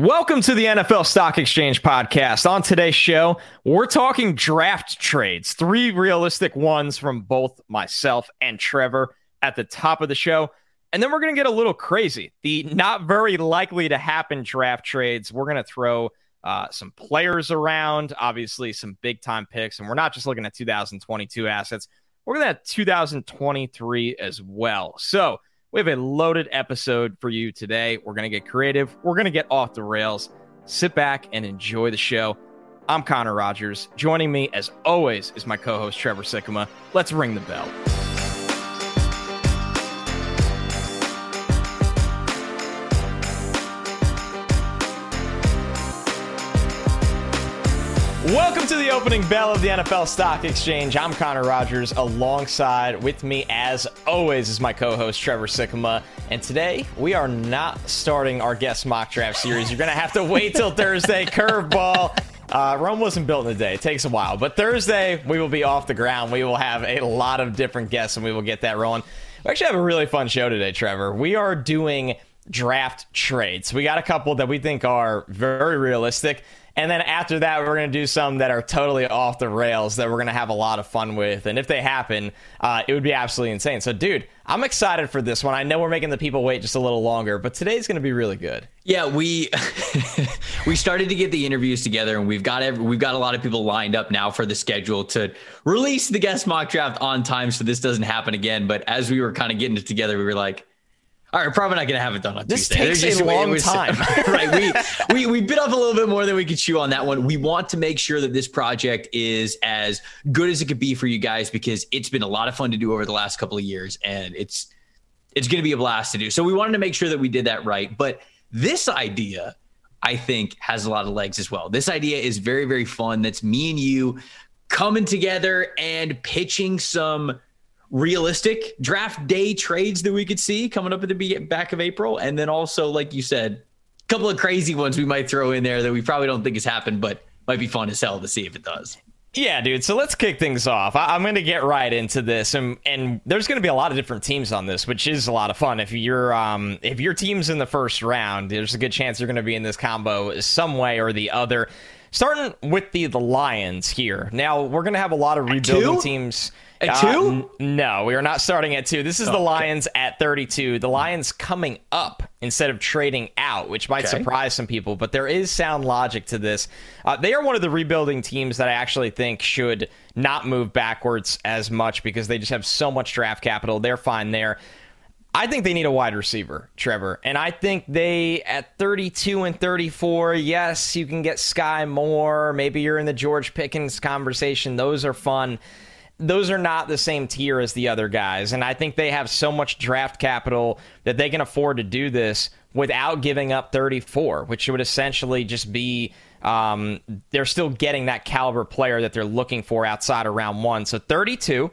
Welcome to the NFL Stock Exchange podcast. On today's show, we're talking draft trades, three realistic ones from both myself and Trevor at the top of the show. And then we're going to get a little crazy. The not very likely to happen draft trades, we're going to throw uh, some players around, obviously, some big time picks. And we're not just looking at 2022 assets, we're looking at 2023 as well. So, we have a loaded episode for you today. We're going to get creative, we're going to get off the rails. Sit back and enjoy the show. I'm Connor Rogers. Joining me, as always, is my co host, Trevor Sikkema. Let's ring the bell. Welcome to the opening bell of the NFL Stock Exchange. I'm Connor Rogers. Alongside with me, as always, is my co-host Trevor Sikkema. And today we are not starting our guest mock draft series. You're going to have to wait till Thursday. Curveball. Uh, Rome wasn't built in a day. It takes a while. But Thursday, we will be off the ground. We will have a lot of different guests, and we will get that rolling. We actually have a really fun show today, Trevor. We are doing draft trades. We got a couple that we think are very realistic. And then after that, we're going to do some that are totally off the rails that we're going to have a lot of fun with. And if they happen, uh, it would be absolutely insane. So, dude, I'm excited for this one. I know we're making the people wait just a little longer, but today's going to be really good. Yeah, we we started to get the interviews together, and we've got every, we've got a lot of people lined up now for the schedule to release the guest mock draft on time, so this doesn't happen again. But as we were kind of getting it together, we were like all right, probably not going to have it done on this Tuesday. This takes just, a long was, time, right? We, we we bit off a little bit more than we could chew on that one. We want to make sure that this project is as good as it could be for you guys because it's been a lot of fun to do over the last couple of years, and it's it's going to be a blast to do. So we wanted to make sure that we did that right. But this idea, I think, has a lot of legs as well. This idea is very very fun. That's me and you coming together and pitching some realistic draft day trades that we could see coming up at the back of April. And then also, like you said, a couple of crazy ones we might throw in there that we probably don't think has happened, but might be fun as hell to see if it does. Yeah, dude. So let's kick things off. I- am going to get right into this, and and there's going to be a lot of different teams on this, which is a lot of fun. If you're um if your team's in the first round, there's a good chance you're going to be in this combo some way or the other. Starting with the the Lions here. Now we're going to have a lot of rebuilding teams. At two? Uh, n- no, we are not starting at two. This is oh, the Lions okay. at 32. The Lions coming up instead of trading out, which might okay. surprise some people, but there is sound logic to this. Uh, they are one of the rebuilding teams that I actually think should not move backwards as much because they just have so much draft capital. They're fine there. I think they need a wide receiver, Trevor. And I think they, at 32 and 34, yes, you can get Sky Moore. Maybe you're in the George Pickens conversation. Those are fun those are not the same tier as the other guys. And I think they have so much draft capital that they can afford to do this without giving up 34, which would essentially just be um, they're still getting that caliber player that they're looking for outside of round one. So 32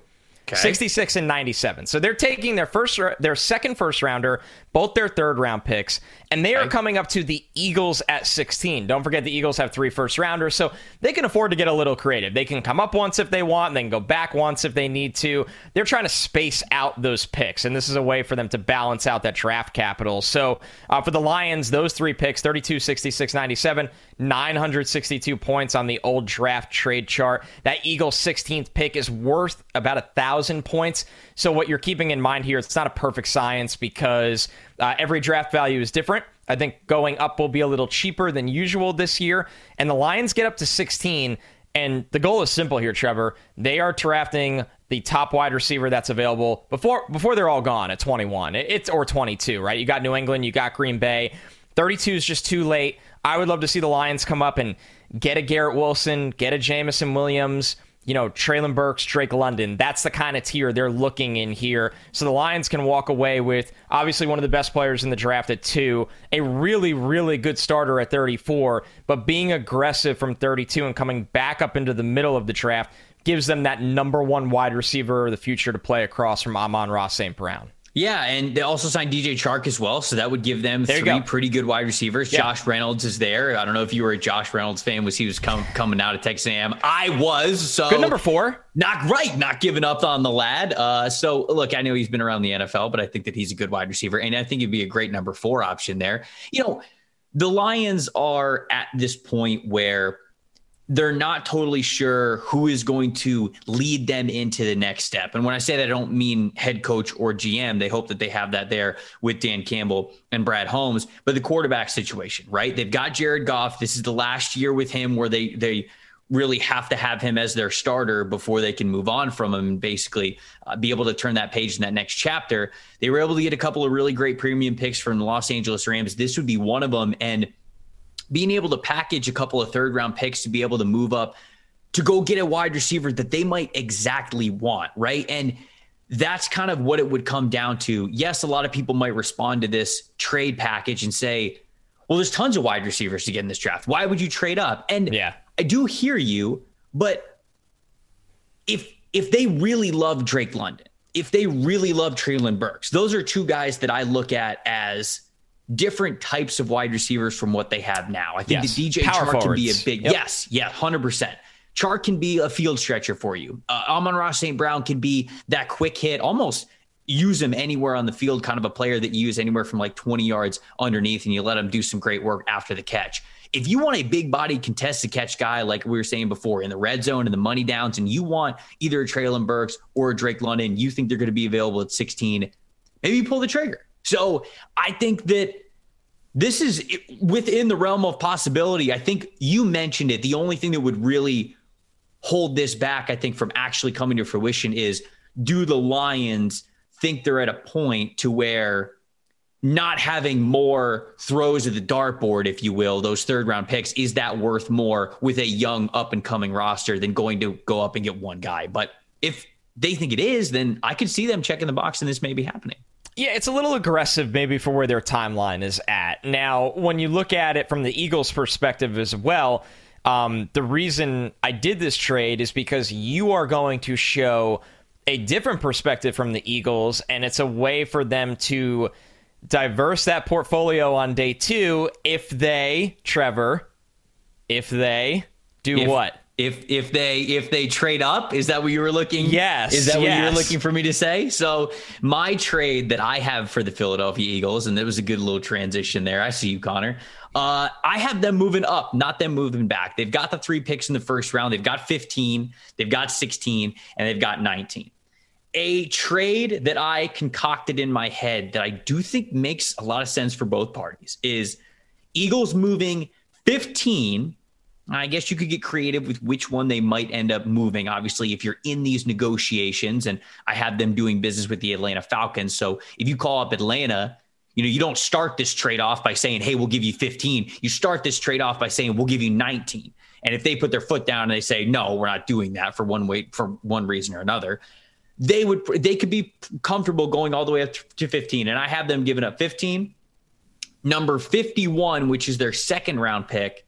Okay. 66 and 97. So they're taking their first their second first rounder, both their third round picks, and they are okay. coming up to the Eagles at 16. Don't forget the Eagles have three first rounders, so they can afford to get a little creative. They can come up once if they want, and then go back once if they need to. They're trying to space out those picks, and this is a way for them to balance out that draft capital. So uh, for the Lions, those three picks 32, 66, 97, 962 points on the old draft trade chart. That Eagles 16th pick is worth about a thousand thousand points. So what you're keeping in mind here, it's not a perfect science because uh, every draft value is different. I think going up will be a little cheaper than usual this year, and the Lions get up to 16. And the goal is simple here, Trevor. They are drafting the top wide receiver that's available before before they're all gone at 21. It's or 22, right? You got New England, you got Green Bay. 32 is just too late. I would love to see the Lions come up and get a Garrett Wilson, get a Jameson Williams, you know, Treylon Burks, Drake London. That's the kind of tier they're looking in here. So the Lions can walk away with obviously one of the best players in the draft at two, a really, really good starter at 34, but being aggressive from 32 and coming back up into the middle of the draft gives them that number one wide receiver of the future to play across from Amon-Ra St. Brown. Yeah, and they also signed DJ Chark as well, so that would give them there three pretty good wide receivers. Yeah. Josh Reynolds is there. I don't know if you were a Josh Reynolds fan was he was com- coming out of Texas A&M. I was. So good number four. Not right, not giving up on the lad. Uh, so look, I know he's been around the NFL, but I think that he's a good wide receiver, and I think he'd be a great number four option there. You know the Lions are at this point where they're not totally sure who is going to lead them into the next step. And when I say that, I don't mean head coach or GM. They hope that they have that there with Dan Campbell and Brad Holmes, but the quarterback situation, right? They've got Jared Goff. This is the last year with him where they they really have to have him as their starter before they can move on from him and basically uh, be able to turn that page in that next chapter. They were able to get a couple of really great premium picks from the Los Angeles Rams. This would be one of them. And being able to package a couple of third round picks to be able to move up to go get a wide receiver that they might exactly want, right? And that's kind of what it would come down to. Yes, a lot of people might respond to this trade package and say, well, there's tons of wide receivers to get in this draft. Why would you trade up? And yeah. I do hear you, but if if they really love Drake London, if they really love Treylon Burks, those are two guys that I look at as different types of wide receivers from what they have now. I think yes. the DJ Power Chark forwards. can be a big yep. yes, yeah, hundred percent. Chark can be a field stretcher for you. Uh, Amon-Ra St. Brown can be that quick hit, almost use him anywhere on the field, kind of a player that you use anywhere from like 20 yards underneath and you let him do some great work after the catch. If you want a big body contested catch guy, like we were saying before, in the red zone and the money downs, and you want either a Treylon Burks or a Drake London, you think they're going to be available at 16, maybe you pull the trigger. So I think that this is within the realm of possibility. I think you mentioned it. The only thing that would really hold this back, I think, from actually coming to fruition is do the Lions think they're at a point to where not having more throws at the dartboard, if you will, those third round picks, is that worth more with a young up and coming roster than going to go up and get one guy? But if they think it is, then I could see them checking the box and this may be happening. Yeah, it's a little aggressive maybe for where their timeline is at. Now, when you look at it from the Eagles' perspective as well, um, the reason I did this trade is because you are going to show a different perspective from the Eagles, and it's a way for them to diverse that portfolio on day two if they, Trevor, if they do if, what? If if they if they trade up is that what you were looking yes is that yes. what you were looking for me to say? So my trade that i have for the philadelphia eagles and there was a good little transition there. I see you connor. Uh, i have them moving up not them moving back. They've got the three picks in the first round. They've got 15 they've got 16 and they've got 19 a trade that i concocted in my head that i do think makes a lot of sense for both parties is eagles moving 15 I guess you could get creative with which one they might end up moving. Obviously, if you're in these negotiations, and I have them doing business with the Atlanta Falcons. So if you call up Atlanta, you know, you don't start this trade off by saying, hey, we'll give you 15. You start this trade off by saying, we'll give you 19. And if they put their foot down and they say, no, we're not doing that for one way, for one reason or another, they would, they could be comfortable going all the way up to 15. And I have them giving up 15. Number 51, which is their second round pick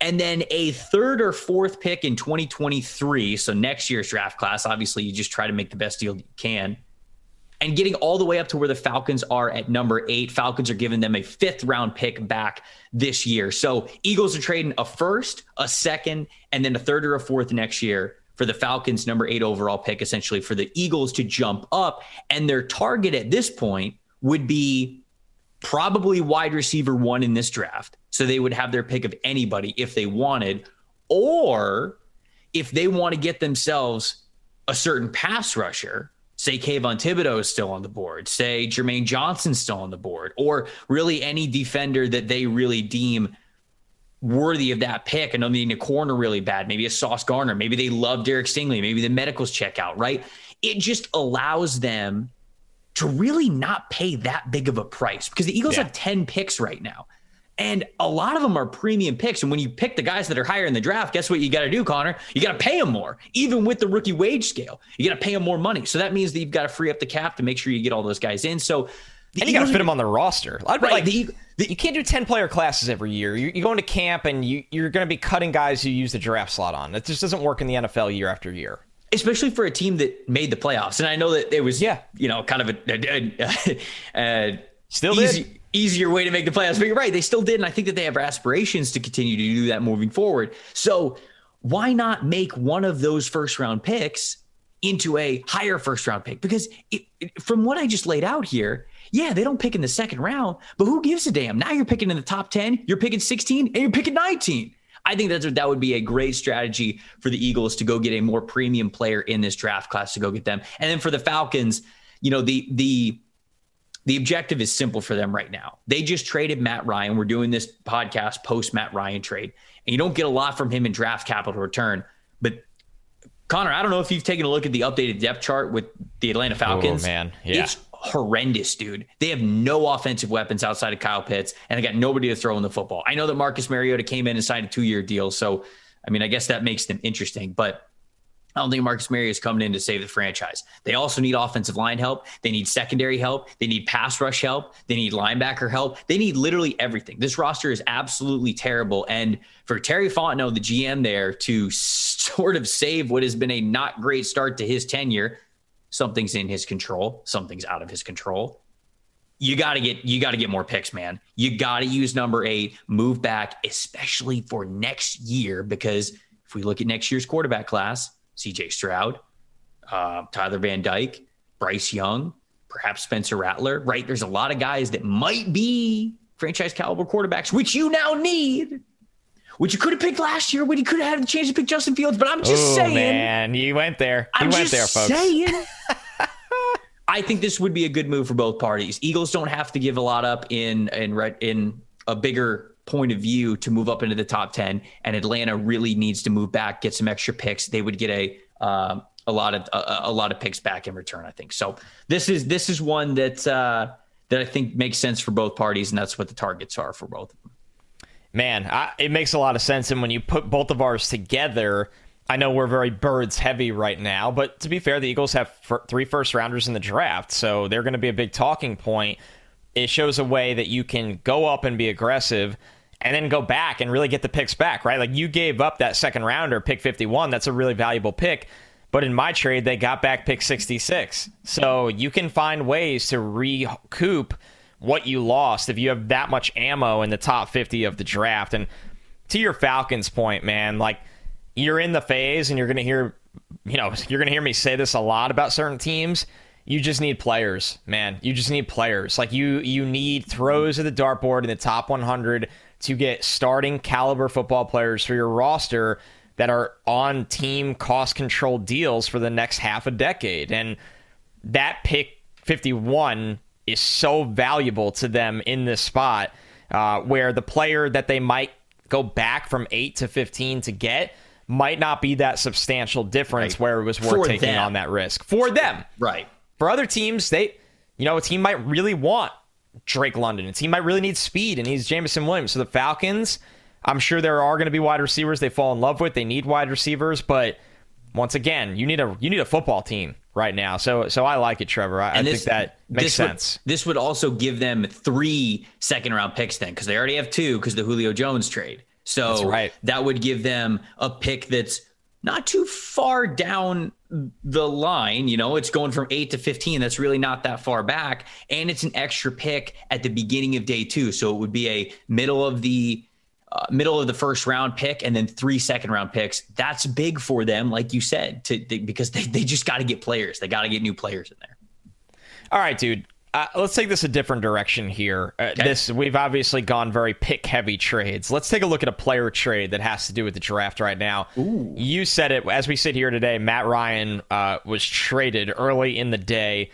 and then a third or fourth pick in 2023. So next year's draft class, obviously, you just try to make the best deal you can. And getting all the way up to where the Falcons are at number eight. Falcons are giving them a fifth round pick back this year. So Eagles are trading a first, a second, and then a third or a fourth next year for the Falcons' number eight overall pick, essentially for the Eagles to jump up. And their target at this point would be probably wide receiver one in this draft. So they would have their pick of anybody if they wanted, or if they want to get themselves a certain pass rusher, say Kayvon Thibodeaux is still on the board, say Jermaine Johnson's still on the board, or really any defender that they really deem worthy of that pick. And mean, a corner really bad, maybe a Sauce Gardner, maybe they love Derek Stingley, maybe the medicals check out, right? It just allows them to really not pay that big of a price because the Eagles yeah. have 10 picks right now. And a lot of them are premium picks. And when you pick the guys that are higher in the draft, guess what you got to do, Connor? You got to pay them more, even with the rookie wage scale. You got to pay them more money. So that means that you've got to free up the cap to make sure you get all those guys in. So and you got to fit them on the roster. Right, like the, the, you can't do ten player classes every year. You, you go into camp and you, you're going to be cutting guys who use the draft slot on. It just doesn't work in the NFL year after year especially for a team that made the playoffs. And I know that it was, yeah, you know, kind of a, a, a, a still easy, easier way to make the playoffs. But you're right, they still did, and I think that they have aspirations to continue to do that moving forward. So why not make one of those first round picks into a higher first round pick because it, it, from what I just laid out here, yeah, they don't pick in the second round, but who gives a damn? Now you're picking in the top 10, you're picking 16, and you're picking 19. I think that's that would be a great strategy for the Eagles to go get a more premium player in this draft class to go get them. And then for the Falcons, you know, the the the objective is simple for them right now. They just traded Matt Ryan. We're doing this podcast post Matt Ryan trade, and you don't get a lot from him in draft capital return. But Connor, I don't know if you've taken a look at the updated depth chart with the Atlanta oh, Falcons. Oh man, yeah. It's horrendous, dude. They have no offensive weapons outside of Kyle Pitts, and they got nobody to throw in the football. I know that Marcus Mariota came in and signed a two-year deal, so I mean, I guess that makes them interesting, but I don't think Marcus Mariota is coming in to save the franchise. They also need offensive line help. They need secondary help. They need pass rush help. They need linebacker help. They need literally everything. This roster is absolutely terrible. And for Terry Fontenot, the GM there, to sort of save what has been a not great start to his tenure, something's in his control, something's out of his control. You got to get you got to get more picks, man. You got to use number 8, move back especially for next year because if we look at next year's quarterback class, CJ Stroud, uh, Tyler Van Dyke, Bryce Young, perhaps Spencer Rattler, right? There's a lot of guys that might be franchise caliber quarterbacks, which you now need which you could have picked last year when you could have had the chance to pick Justin Fields. But I'm just Ooh, saying, man, you went there. You I'm went there, folks. Saying, I think this would be a good move for both parties. Eagles don't have to give a lot up in in in a bigger point of view to move up into the top ten, and Atlanta really needs to move back, get some extra picks. They would get a um, a lot of a, a, lot of picks back in return. I think so. This is this is one that uh, that I think makes sense for both parties, and that's what the targets are for both of them. Man, I, it makes a lot of sense. And when you put both of ours together, I know we're very birds heavy right now, but to be fair, the Eagles have three first rounders in the draft, so they're going to be a big talking point. It shows a way that you can go up and be aggressive and then go back and really get the picks back, right? Like you gave up that second rounder, pick 51. That's a really valuable pick. But in my trade, they got back pick 66. So you can find ways to recoup what you lost if you have that much ammo in the top 50 of the draft. And to your Falcons point, man, like you're in the phase and you're going to hear, you know, you're going to hear me say this a lot about certain teams. You just need players, man. You just need players. Like you you need throws at the dartboard in the top 100 to get starting caliber football players for your roster that are on team cost control deals for the next half a decade. And that pick 51 is so valuable to them in this spot uh, where the player that they might go back from 8 to 15 to get might not be that substantial difference right. where it was worth for taking them. on that risk for them. Right. For other teams, they, you know, a team might really want Drake London. A team might really need speed and needs Jameson Williams. So the Falcons, I'm sure there are going to be wide receivers they fall in love with. They need wide receivers, but once again, you need a you need a football team right now. So so I like it, Trevor. I, I this, think that makes this sense. Would, this would also give them three second round picks then, because they already have two because the Julio Jones trade. So right. that would give them a pick that's not too far down the line. You know, it's going from eight to 15. That's really not that far back. And it's an extra pick at the beginning of day two. So it would be a middle of the uh, middle of the first round pick and then three second round picks. That's big for them, like you said, to, because they, they just got to get players. They got to get new players in there. All right, dude. Uh, let's take this a different direction here. Uh, okay. This we've obviously gone very pick heavy trades. Let's take a look at a player trade that has to do with the draft right now. Ooh. You said it as we sit here today. Matt Ryan uh, was traded early in the day,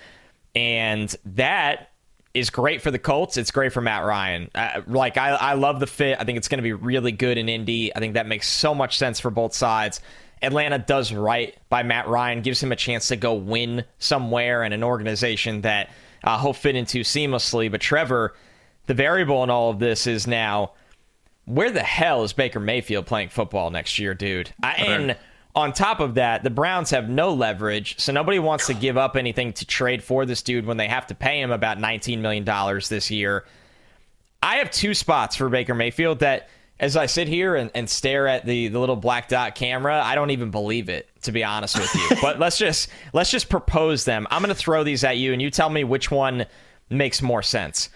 and that is great for the Colts. It's great for Matt Ryan. Uh, like I, I love the fit. I think it's going to be really good in Indy. I think that makes so much sense for both sides. Atlanta does right by Matt Ryan, gives him a chance to go win somewhere in an organization that uh, he'll fit into seamlessly. But Trevor, the variable in all of this is now where the hell is Baker Mayfield playing football next year, dude? I, and on top of that, the Browns have no leverage, so nobody wants to give up anything to trade for this dude when they have to pay him about $19 million this year. I have two spots for Baker Mayfield that, as I sit here and, and stare at the, the little black dot camera, I don't even believe it, to be honest with you. but let's just let's just propose them. I'm going to throw these at you, and you tell me which one makes more sense.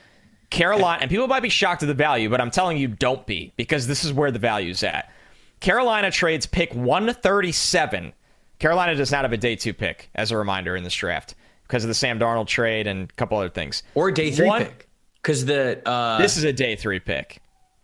Carolina, and people might be shocked at the value, but I'm telling you, don't be, because this is where the value's at. Carolina trades pick 137 Carolina does not have a day two pick, as a reminder, in this draft because of the Sam Darnold trade and a couple other things. Or day three One, pick. Because the uh, this is a day three pick.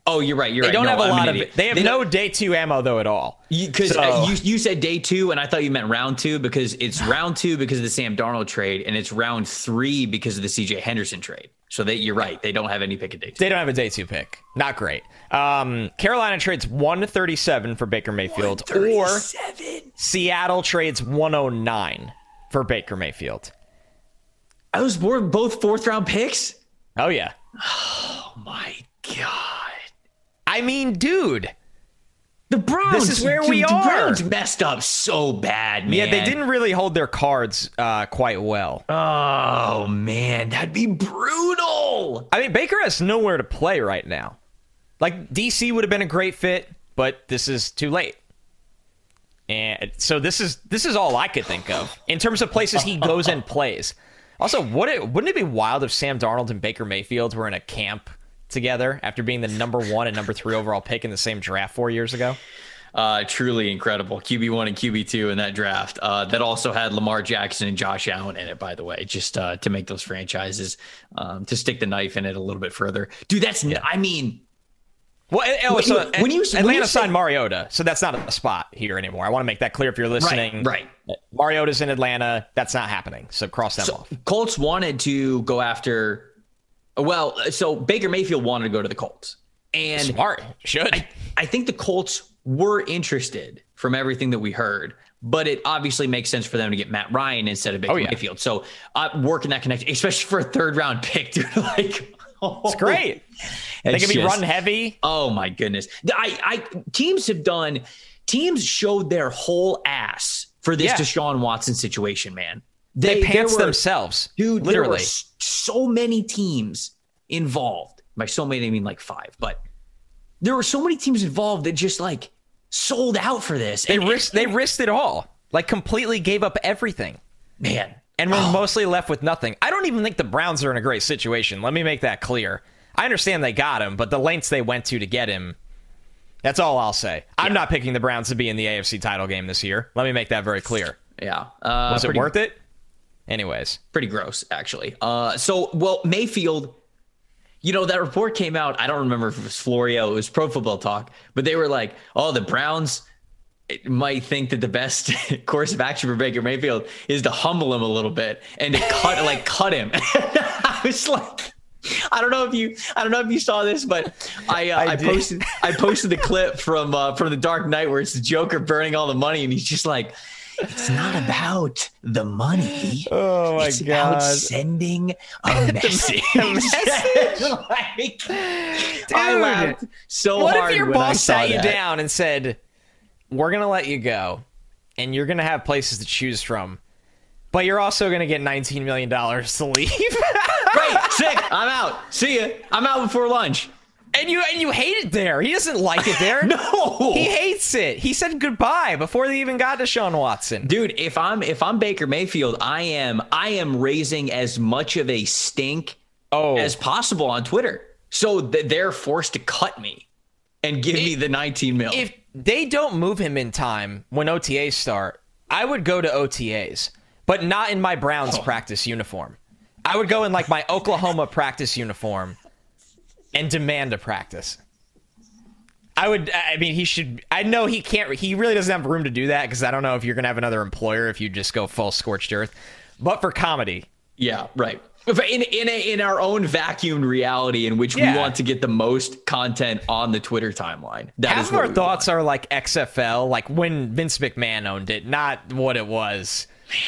Oh, you're right. You're they right. don't no, have a I'm lot of. They have they no day two ammo though at all. Because so. uh, you you said day two, and I thought you meant round two because it's round two because of the Sam Darnold trade, and it's round three because of the C.J. Henderson trade. So they, you're right. They don't have any pick at day two. They don't have a day two pick. Not great. Um, Carolina trades one to thirty seven for Baker Mayfield, or Seattle trades one oh nine for Baker Mayfield. I was both fourth round picks. Oh yeah. Oh my god. I mean, dude. The Browns. This is where we the are. The Browns messed up so bad, man. Yeah, they didn't really hold their cards uh, quite well. Oh man, that'd be brutal. I mean, Baker has nowhere to play right now. Like DC would have been a great fit, but this is too late. And so this is this is all I could think of in terms of places he goes and plays. Also, would it wouldn't it be wild if Sam Darnold and Baker Mayfield were in a camp together after being the number one and number three overall pick in the same draft four years ago? Uh, truly incredible. QB1 and QB2 in that draft. Uh, that also had Lamar Jackson and Josh Allen in it, by the way, just uh, to make those franchises, um, to stick the knife in it a little bit further. Dude, that's, yeah. I mean, well, oh, when, so, you, when you Atlanta when you signed Mariota, so that's not a spot here anymore. I want to make that clear if you're listening. Right. right. Mariota's in Atlanta. That's not happening. So cross them so off. Colts wanted to go after well, so Baker Mayfield wanted to go to the Colts. And smart. Should. I, I think the Colts were interested from everything that we heard, but it obviously makes sense for them to get Matt Ryan instead of Baker oh, yeah. Mayfield. So uh, working that connection, especially for a third round pick, dude, like oh, it's great. They can be just, run heavy. Oh my goodness. I, I teams have done teams showed their whole ass for this yeah. Deshaun Watson situation, man. They, they pants were, themselves, dude. Literally, so many teams involved. By so many, I mean like five, but there were so many teams involved that just like sold out for this. They and, risked. they risked it all. Like completely gave up everything. Man, and we're oh. mostly left with nothing. I don't even think the Browns are in a great situation. Let me make that clear. I understand they got him, but the lengths they went to to get him. That's all I'll say. I'm not picking the Browns to be in the AFC title game this year. Let me make that very clear. Yeah. Uh, Was it pretty, worth it? Anyways, pretty gross, actually. Uh, so, well, Mayfield, you know, that report came out. I don't remember if it was Florio, it was Pro Football Talk, but they were like, oh, the Browns might think that the best course of action for Baker Mayfield is to humble him a little bit and to cut, like, cut him. I was like, I don't know if you I don't know if you saw this, but I uh, I, I posted I posted the clip from uh, from the Dark Knight where it's the Joker burning all the money and he's just like it's not about the money. Oh my it's god! About sending a message. a message? like, Dude, I laughed so what hard. What if your boss sat you down and said, "We're gonna let you go, and you're gonna have places to choose from, but you're also gonna get 19 million dollars to leave." Great, sick. I'm out. See ya. I'm out before lunch. And you and you hate it there. He doesn't like it there. no, he hates it. He said goodbye before they even got to Sean Watson. Dude, if I'm if I'm Baker Mayfield, I am I am raising as much of a stink oh. as possible on Twitter, so that they're forced to cut me and give me the 19 mil. If they don't move him in time when OTAs start, I would go to OTAs, but not in my Browns oh. practice uniform. I would go in like my Oklahoma practice uniform and demand a practice. I would. I mean, he should. I know he can't. He really doesn't have room to do that because I don't know if you're going to have another employer if you just go full scorched earth. But for comedy, yeah, right. In in a, in our own vacuum reality in which yeah. we want to get the most content on the Twitter timeline. That Half of our thoughts want. are like XFL, like when Vince McMahon owned it, not what it was.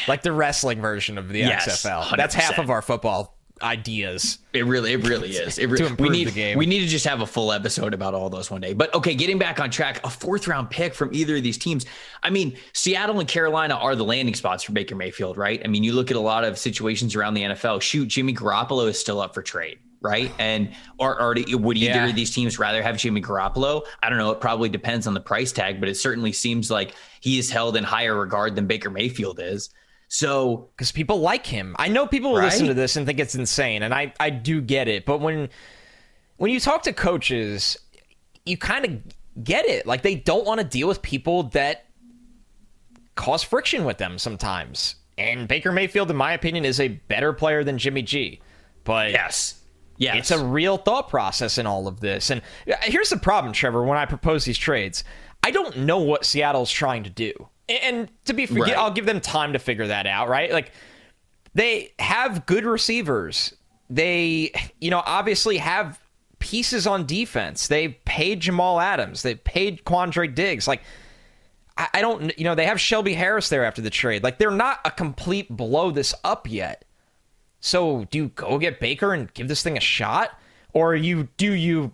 Like the wrestling version of the yes, XFL. 100%. That's half of our football ideas. It really, it really is. It really, we need, We need to just have a full episode about all those one day. But okay, getting back on track, a fourth round pick from either of these teams. I mean, Seattle and Carolina are the landing spots for Baker Mayfield, right? I mean, you look at a lot of situations around the NFL. Shoot, Jimmy Garoppolo is still up for trade. Right. And or, or would either yeah. of these teams rather have Jimmy Garoppolo? I don't know. It probably depends on the price tag, but it certainly seems like he is held in higher regard than Baker Mayfield is. So, because people like him, I know people will right? listen to this and think it's insane, and I I do get it. But when when you talk to coaches, you kind of get it. Like they don't want to deal with people that cause friction with them sometimes. And Baker Mayfield, in my opinion, is a better player than Jimmy G. But yes. Yes. It's a real thought process in all of this. And uh, here's the problem, Trevor, when I propose these trades. I don't know what Seattle's trying to do. And to be forget, right. I'll give them time to figure that out, right? Like they have good receivers. They, you know, obviously have pieces on defense. They paid Jamal Adams. They paid Quandre Diggs. Like I, I don't, you know, they have Shelby Harris there after the trade. Like they're not a complete blow this up yet. So do you go get Baker and give this thing a shot, or you do you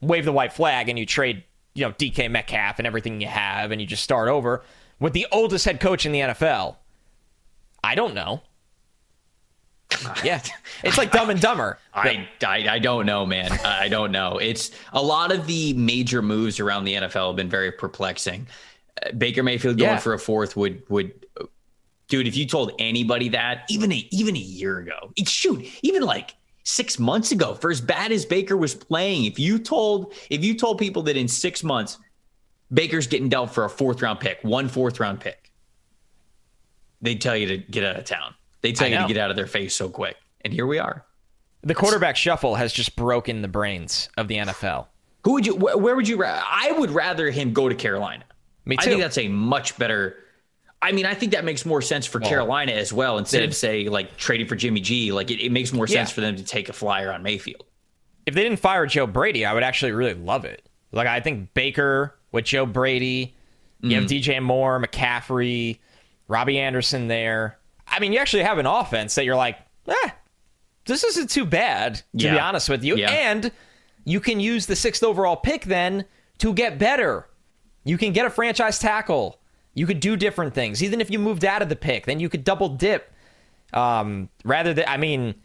wave the white flag and you trade you know DK Metcalf and everything you have and you just start over with the oldest head coach in the NFL? I don't know. yeah, it's like Dumb and Dumber. I, I, I don't know, man. I don't know. It's a lot of the major moves around the NFL have been very perplexing. Uh, Baker Mayfield going yeah. for a fourth would would dude, if you told anybody that, even a even a year ago, it, shoot, even like six months ago, for as bad as Baker was playing, if you told if you told people that in six months Baker's getting dealt for a fourth round pick, one fourth round pick, they'd tell you to get out of town. They'd tell you to get out of their face so quick. And here we are. The quarterback shuffle has just broken the brains of the NFL. Who would you? Where would you? I would rather him go to Carolina. Me too. I think that's a much better I mean, I think that makes more sense for well, Carolina as well. Instead of say like trading for Jimmy G, like it, it makes more sense yeah. for them to take a flyer on Mayfield. If they didn't fire Joe Brady, I would actually really love it. Like I think Baker with Joe Brady, you mm. have DJ Moore, McCaffrey, Robbie Anderson there. I mean, you actually have an offense that you're like, eh, this isn't too bad, to yeah. be honest with you. Yeah. And you can use the sixth overall pick then to get better. You can get a franchise tackle. You could do different things. Even if you moved out of the pick, then you could double dip. Um, rather than, I mean,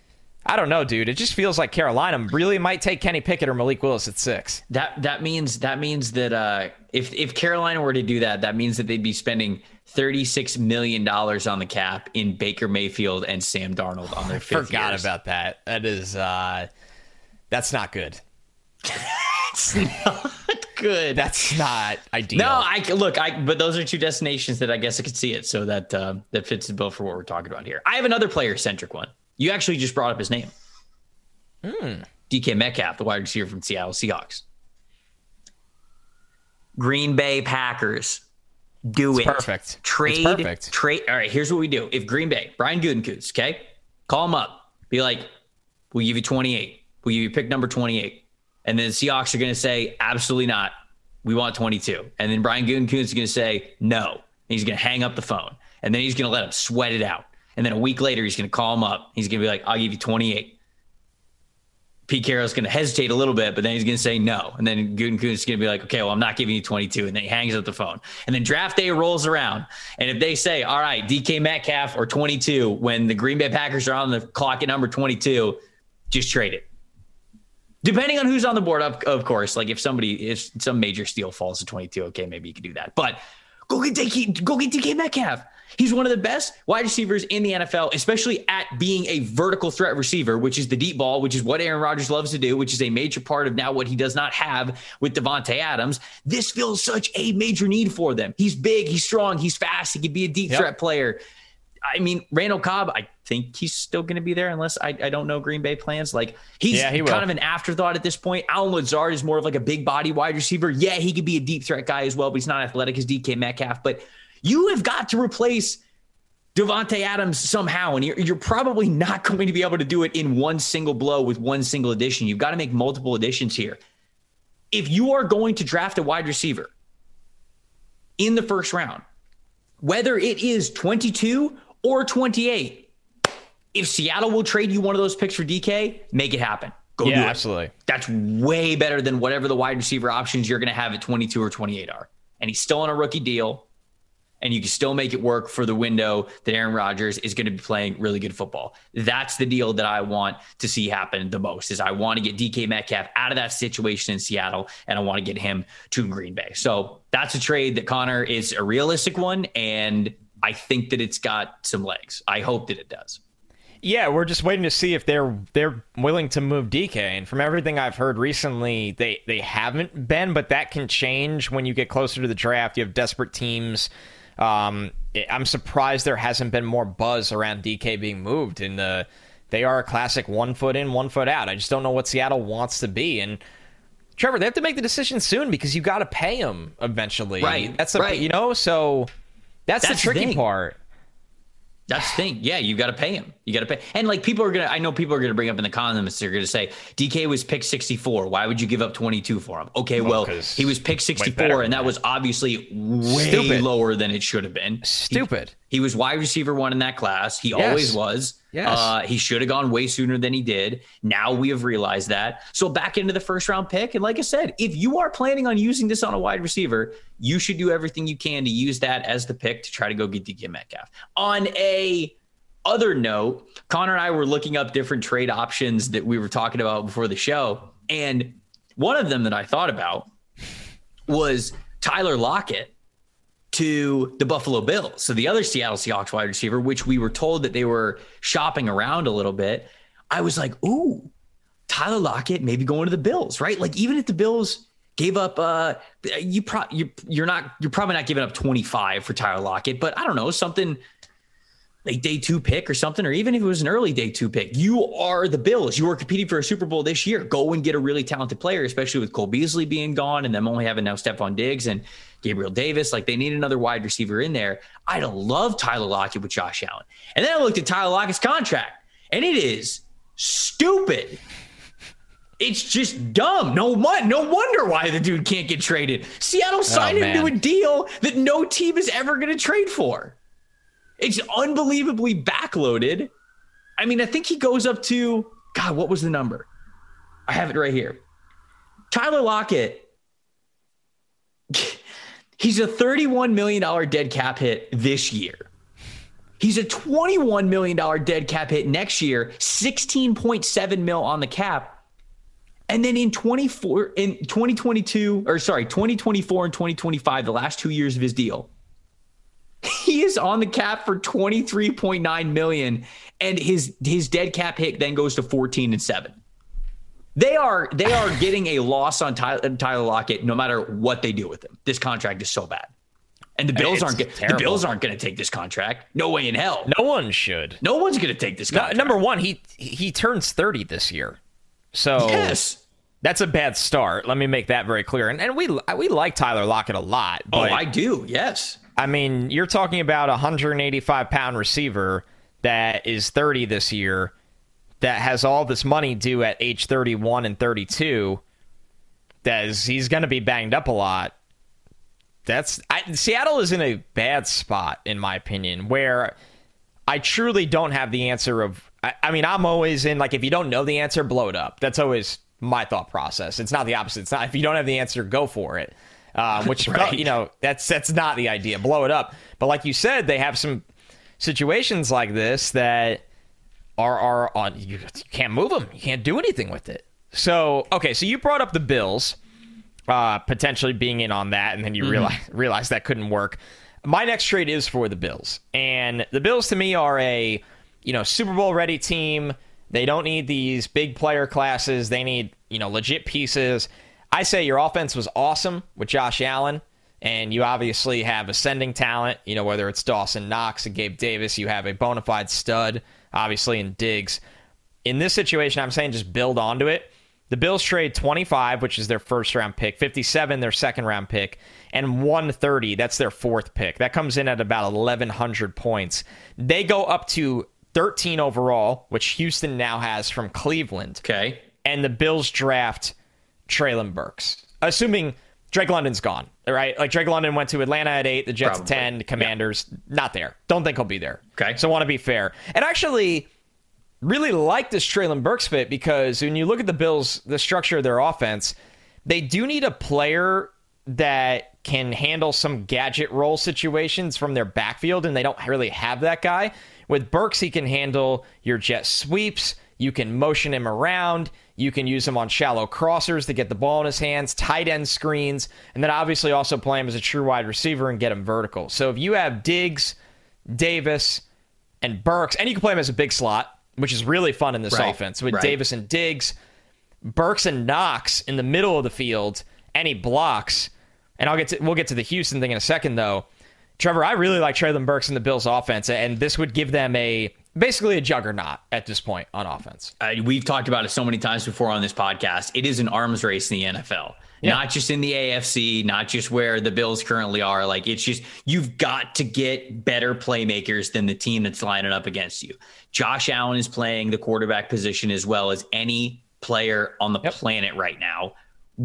I don't know, dude. It just feels like Carolina really might take Kenny Pickett or Malik Willis at six. That that means that means that uh, if if Carolina were to do that, that means that they'd be spending thirty six million dollars on the cap in Baker Mayfield and Sam Darnold on their. I forgot years. about that. That is uh, that's not good. it's not good. That's not ideal. No, I look. I but those are two destinations that I guess I could see it. So that uh, that fits the bill for what we're talking about here. I have another player centric one. You actually just brought up his name. Mm. DK Metcalf, the wide receiver from Seattle Seahawks. Green Bay Packers. Do it's it. Perfect. Trade. It's perfect. Trade. All right. Here's what we do. If Green Bay, Brian Gutekunst, okay, call him up. Be like, we'll give you 28. We'll give you pick number 28. And then the Seahawks are going to say, absolutely not. We want 22. And then Brian Gutekunst is going to say, no. And he's going to hang up the phone. And then he's going to let him sweat it out. And then a week later, he's going to call him up. He's going to be like, I'll give you 28. Pete Carroll's going to hesitate a little bit, but then he's going to say no. And then Gutekunst is going to be like, okay, well, I'm not giving you 22. And then he hangs up the phone. And then draft day rolls around. And if they say, all right, DK Metcalf or 22, when the Green Bay Packers are on the clock at number 22, just trade it. Depending on who's on the board, of, of course. Like if somebody, if some major steal falls to 22, okay, maybe you could do that. But go get DK, go get DK Metcalf. He's one of the best wide receivers in the NFL, especially at being a vertical threat receiver, which is the deep ball, which is what Aaron Rodgers loves to do, which is a major part of now what he does not have with Davante Adams. This feels such a major need for them. He's big, he's strong, he's fast, he could be a deep yep. threat player. I mean, Randall Cobb, I think he's still going to be there unless I, I don't know Green Bay plans. Like he's yeah, he kind of an afterthought at this point. Allen Lazard is more of like a big body wide receiver. Yeah, he could be a deep threat guy as well, but he's not athletic as DK Metcalf. But you have got to replace Davante Adams somehow, and you're, you're probably not going to be able to do it in one single blow with one single addition. You've got to make multiple additions here. If you are going to draft a wide receiver in the first round, whether it is 22 or 28. If Seattle will trade you one of those picks for DK, make it happen. Go yeah, do it. absolutely. That's way better than whatever the wide receiver options you're going to have at 22 or 28 are. And he's still on a rookie deal. And you can still make it work for the window that Aaron Rodgers is going to be playing really good football. That's the deal that I want to see happen the most. Is I want to get DK Metcalf out of that situation in Seattle, and I want to get him to Green Bay. So that's a trade that Connor is a realistic one, and I think that it's got some legs. I hope that it does. Yeah, we're just waiting to see if they're they're willing to move DK. And from everything I've heard recently, they they haven't been, but that can change when you get closer to the draft. You have desperate teams. Um, I'm surprised there hasn't been more buzz around DK being moved. In the they are a classic one foot in, one foot out. I just don't know what Seattle wants to be. And Trevor, they have to make the decision soon because you got to pay him eventually. Right. That's the right. you know. So that's, That's the the tricky thing. part. That's the thing. Yeah, you got to pay him. You got to pay. And like people are gonna, I know people are gonna bring up in the comments. They're gonna say DK was pick 64. Why would you give up 22 for him? Okay, well he was pick 64, and that that. was obviously way Stupid. lower than it should have been. Stupid. He was wide receiver one in that class. He Yes. always was. Yes. Uh, he should have gone way sooner than he did. Now we have realized that. So back into the first round pick. And like I said, if you are planning on using this on a wide receiver, you should do everything you can to use that as the pick to try to go get DK Metcalf. On a other note, Connor and I were looking up different trade options that we were talking about before the show. And one of them that I thought about was Tyler Lockett to the Buffalo Bills. So the other Seattle Seahawks wide receiver, which we were told that they were shopping around a little bit. I was like, ooh, Tyler Lockett maybe going to the Bills, right? Like even if the Bills gave up uh you pro you you're not you're probably not giving up 25 for Tyler Lockett, but I don't know, something a day two pick or something, or even if it was an early day two pick, you are the Bills. You are competing for a Super Bowl this year. Go and get a really talented player, especially with Cole Beasley being gone and them only having now Stefon Diggs and Gabriel Davis. Like they need another wide receiver in there. I'd love Tyler Lockett with Josh Allen. And then I looked at Tyler Lockett's contract, and it is stupid. It's just dumb. No one, no wonder why the dude can't get traded. Seattle oh, signed him to a deal that no team is ever going to trade for. It's unbelievably backloaded. I mean, I think he goes up to God. What was the number? I have it right here. Tyler Lockett. He's a $31 million dead cap hit this year. He's a $21 million dead cap hit next year, 16.7 mil on the cap. And then in 24 in 2022 or sorry, 2024 and 2025, the last 2 years of his deal, he is on the cap for 23.9 million and his his dead cap hit then goes to 14 and 7. They are they are getting a loss on Tyler, Tyler Lockett no matter what they do with him. This contract is so bad. And the Bills It's aren't get, the. Bills aren't going to take this contract. No way in hell. No one should. No one's going to take this No, number one, he he turns 30 this year. So yes. that's a bad start. Let me make that very clear. And and we we like Tyler Lockett a lot, Oh, but I do. Yes. I mean, you're talking about a 185 pound receiver that is 30 this year, that has all this money due at age 31 and 32. That is, he's going to be banged up a lot. That's I, Seattle is in a bad spot, in my opinion, where I truly don't have the answer of. I, I mean, I'm always in like if you don't know the answer, blow it up. That's always my thought process. It's not the opposite. It's not if you don't have the answer, go for it. Um, which Right. you know that's that's not the idea. Blow it up. But like you said, they have some situations like this that are are on. You, you can't move them. You can't do anything with it. So okay, so you brought up the Bills uh, potentially being in on that, and then you realize realize that couldn't work. My next trade is for the Bills, and the Bills to me are a you know Super Bowl ready team. They don't need these big player classes. They need you know legit pieces. I say your offense was awesome with Josh Allen, and you obviously have ascending talent. You know whether it's Dawson Knox and Gabe Davis, you have a bona fide stud, obviously in Diggs. In this situation, I'm saying just build onto it. The Bills trade 25, which is their first round pick, 57, their second round pick, and 130, that's their fourth pick. That comes in at about 1,100 points. They go up to 13 overall, which Houston now has from Cleveland. Okay. And the Bills draft Treylon Burks, assuming Drake London's gone, right? Like Drake London went to Atlanta at eight, the Jets Probably. at 10, the Commanders not there. Don't think he'll be there. Okay. So want to be fair. And actually, really like this Treylon Burks fit because when you look at the Bills, the structure of their offense, they do need a player that can handle some gadget role situations from their backfield, and they don't really have that guy. With Burks, he can handle your jet sweeps. You can motion him around. You can use him on shallow crossers to get the ball in his hands, tight end screens, and then obviously also play him as a true wide receiver and get him vertical. So if you have Diggs, Davis, and Burks, and you can play him as a big slot, which is really fun in this Right, offense with right. Davis and Diggs, Burks and Knox in the middle of the field, and he blocks. And I'll get to we'll get to the Houston thing in a second though. Trevor, I really like Treylon Burks in the Bills offense, and this would give them a basically a juggernaut at this point on offense. Uh, we've talked about it so many times before on this podcast. It is an arms race in the NFL. Yeah. Not just in the AFC, not just where the Bills currently are. Like it's just you've got to get better playmakers than the team that's lining up against you. Josh Allen is playing the quarterback position as well as any player on the yep. planet right now.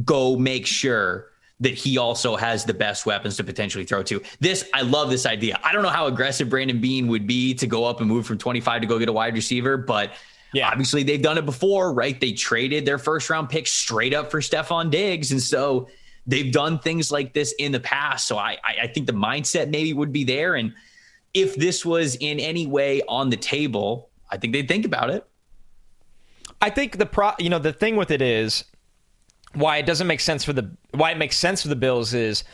Go make sure that he also has the best weapons to potentially throw to. This, I love this idea. I don't know how aggressive Brandon Beane would be to go up and move from 25 to go get a wide receiver, but yeah. obviously they've done it before, right? They traded their first round pick straight up for Stefon Diggs. And so they've done things like this in the past. So I, I think the mindset maybe would be there. And if this was in any way on the table, I think they'd think about it. I think the pro, you know, the thing with it is why it doesn't make sense for the why it makes sense for the Bills is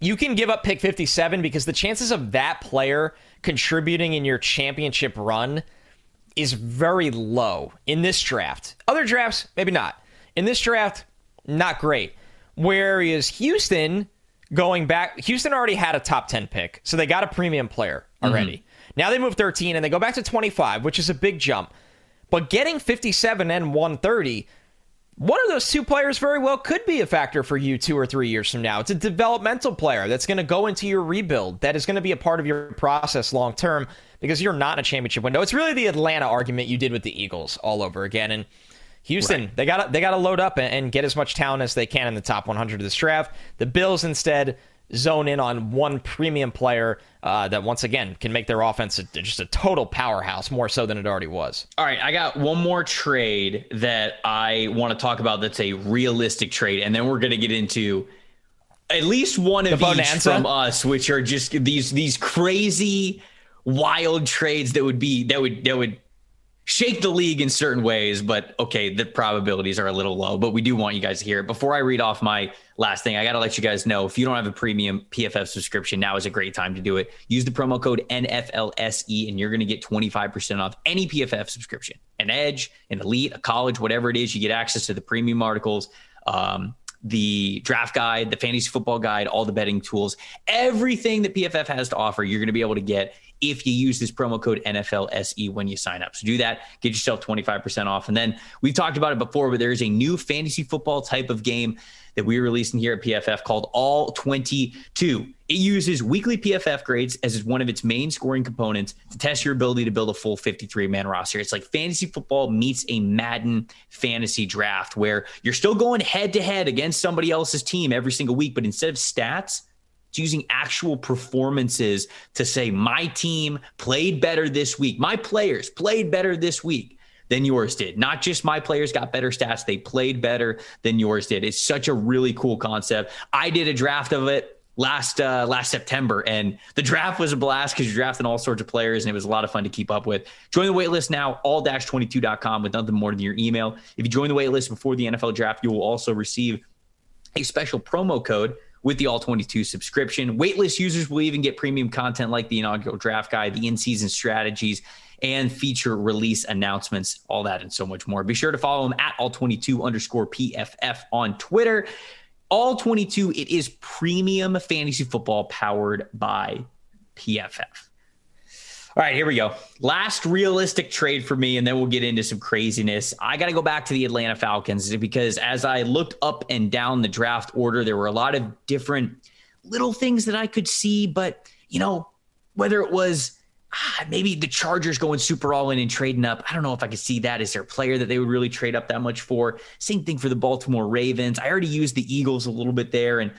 you can give up pick 57 because the chances of that player contributing in your championship run is very low in this draft. Other drafts, maybe not. In this draft, not great. Whereas Houston going back, Houston already had a top 10 pick, so they got a premium player already. Mm-hmm. Now they move 13 and they go back to 25, which is a big jump. But getting 57 and 130 one of those two players very well could be a factor for you two or three years from now. It's a developmental player that's going to go into your rebuild, that is going to be a part of your process long term because you're not in a championship window. It's really the Atlanta argument you did with the Eagles all over again. And Houston, right. they got they got to load up and, get as much talent as they can in the top 100 of this draft. The Bills instead zone in on one premium player uh, that once again can make their offense a, just a total powerhouse, more so than it already was. All right, I got one more trade that I want to talk about. That's a realistic trade, and then we're going to get into at least one of the each from us, which are just these these crazy, wild trades that would be that would that would shake the league in certain ways, but okay, the probabilities are a little low. But we do want you guys to hear it. Before I read off my last thing, I got to let you guys know if you don't have a premium PFF subscription, now is a great time to do it. Use the promo code NFLSE and you're going to get 25% off any PFF subscription an edge, an elite, a college, whatever it is. You get access to the premium articles. Um, the draft guide, the fantasy football guide, all the betting tools, everything that PFF has to offer, you're going to be able to get if you use this promo code NFLSE when you sign up. So do that, get yourself 25% off. And then we've talked about it before, but there's a new fantasy football type of game that we're releasing here at PFF called All 22. It uses weekly PFF grades as one of its main scoring components to test your ability to build a full 53 man roster. It's like fantasy football meets a Madden fantasy draft where you're still going head to head against somebody else's team every single week, but instead of stats, it's using actual performances to say, my team played better this week. My players played better this week than yours did. Not just my players got better stats, they played better than yours did. It's such a really cool concept. I did a draft of it last uh, last September, and the draft was a blast because you're drafting all sorts of players, and it was a lot of fun to keep up with. Join the waitlist now, all-22.com with nothing more than your email. If you join the waitlist before the NFL draft, you will also receive a special promo code with the All 22 subscription. Waitlist users will even get premium content like the inaugural draft guide, the in season strategies, and feature release announcements, all that and so much more. Be sure to follow them at All 22 underscore PFF on Twitter. All 22, it is premium fantasy football powered by PFF. All right, here we go. Last realistic trade for me, and then we'll get into some craziness. I got to go back to the Atlanta Falcons because as I looked up and down the draft order, there were a lot of different little things that I could see. But, you know, whether it was ah, maybe the Chargers going super all in and trading up, I don't know if I could see that. Is there a player that they would really trade up that much for? Same thing for the Baltimore Ravens. I already used the Eagles a little bit there. And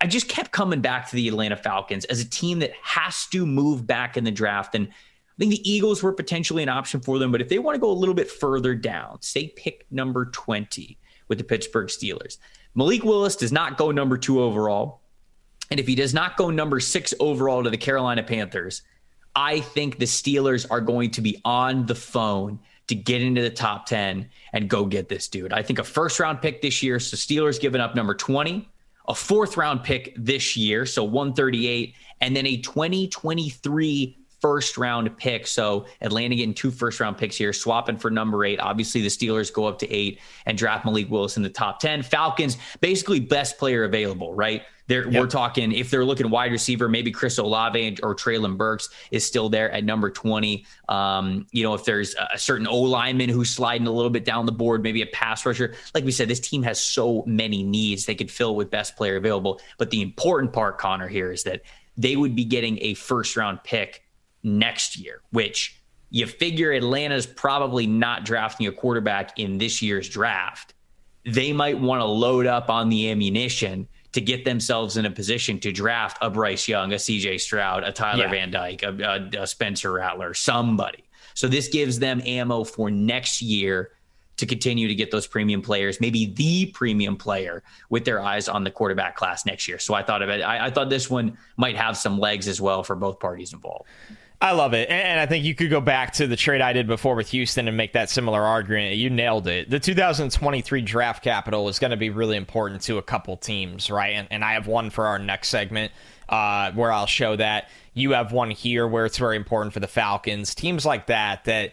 I just kept coming back to the Atlanta Falcons as a team that has to move back in the draft. And I think the Eagles were potentially an option for them. But if they want to go a little bit further down, say pick number 20 with the Pittsburgh Steelers, Malik Willis does not go number two overall. And if he does not go number six overall to the Carolina Panthers, I think the Steelers are going to be on the phone to get into the top 10 and go get this dude. I think a first round pick this year. So Steelers giving up number 20 a fourth round pick this year, so 138, and then a 2023 first round pick. So Atlanta getting two first round picks here, swapping for number eight. Obviously, the Steelers go up to eight and draft Malik Willis in the top 10. Falcons, basically best player available, right? Yep. We're talking if they're looking wide receiver, maybe Chris Olave or Treylon Burks is still there at number 20. Um, you know, if there's a certain O lineman who's sliding a little bit down the board, maybe a pass rusher. Like we said, this team has so many needs they could fill with best player available. But the important part, Connor, here is that they would be getting a first round pick next year, which you figure Atlanta's probably not drafting a quarterback in this year's draft. They might want to load up on the ammunition to get themselves in a position to draft a Bryce Young, a CJ Stroud, a Tyler yeah. Van Dyke, a, a, a Spencer Rattler, somebody. So this gives them ammo for next year to continue to get those premium players, maybe the premium player with their eyes on the quarterback class next year. So I thought of it. I, I thought this one might have some legs as well for both parties involved. I love it. And I think you could go back to the trade I did before with Houston and make that similar argument. You nailed it. The 2023 draft capital is going to be really important to a couple teams, right? And, and I have one for our next segment uh, where I'll show that. You have one here where it's very important for the Falcons. Teams like that, that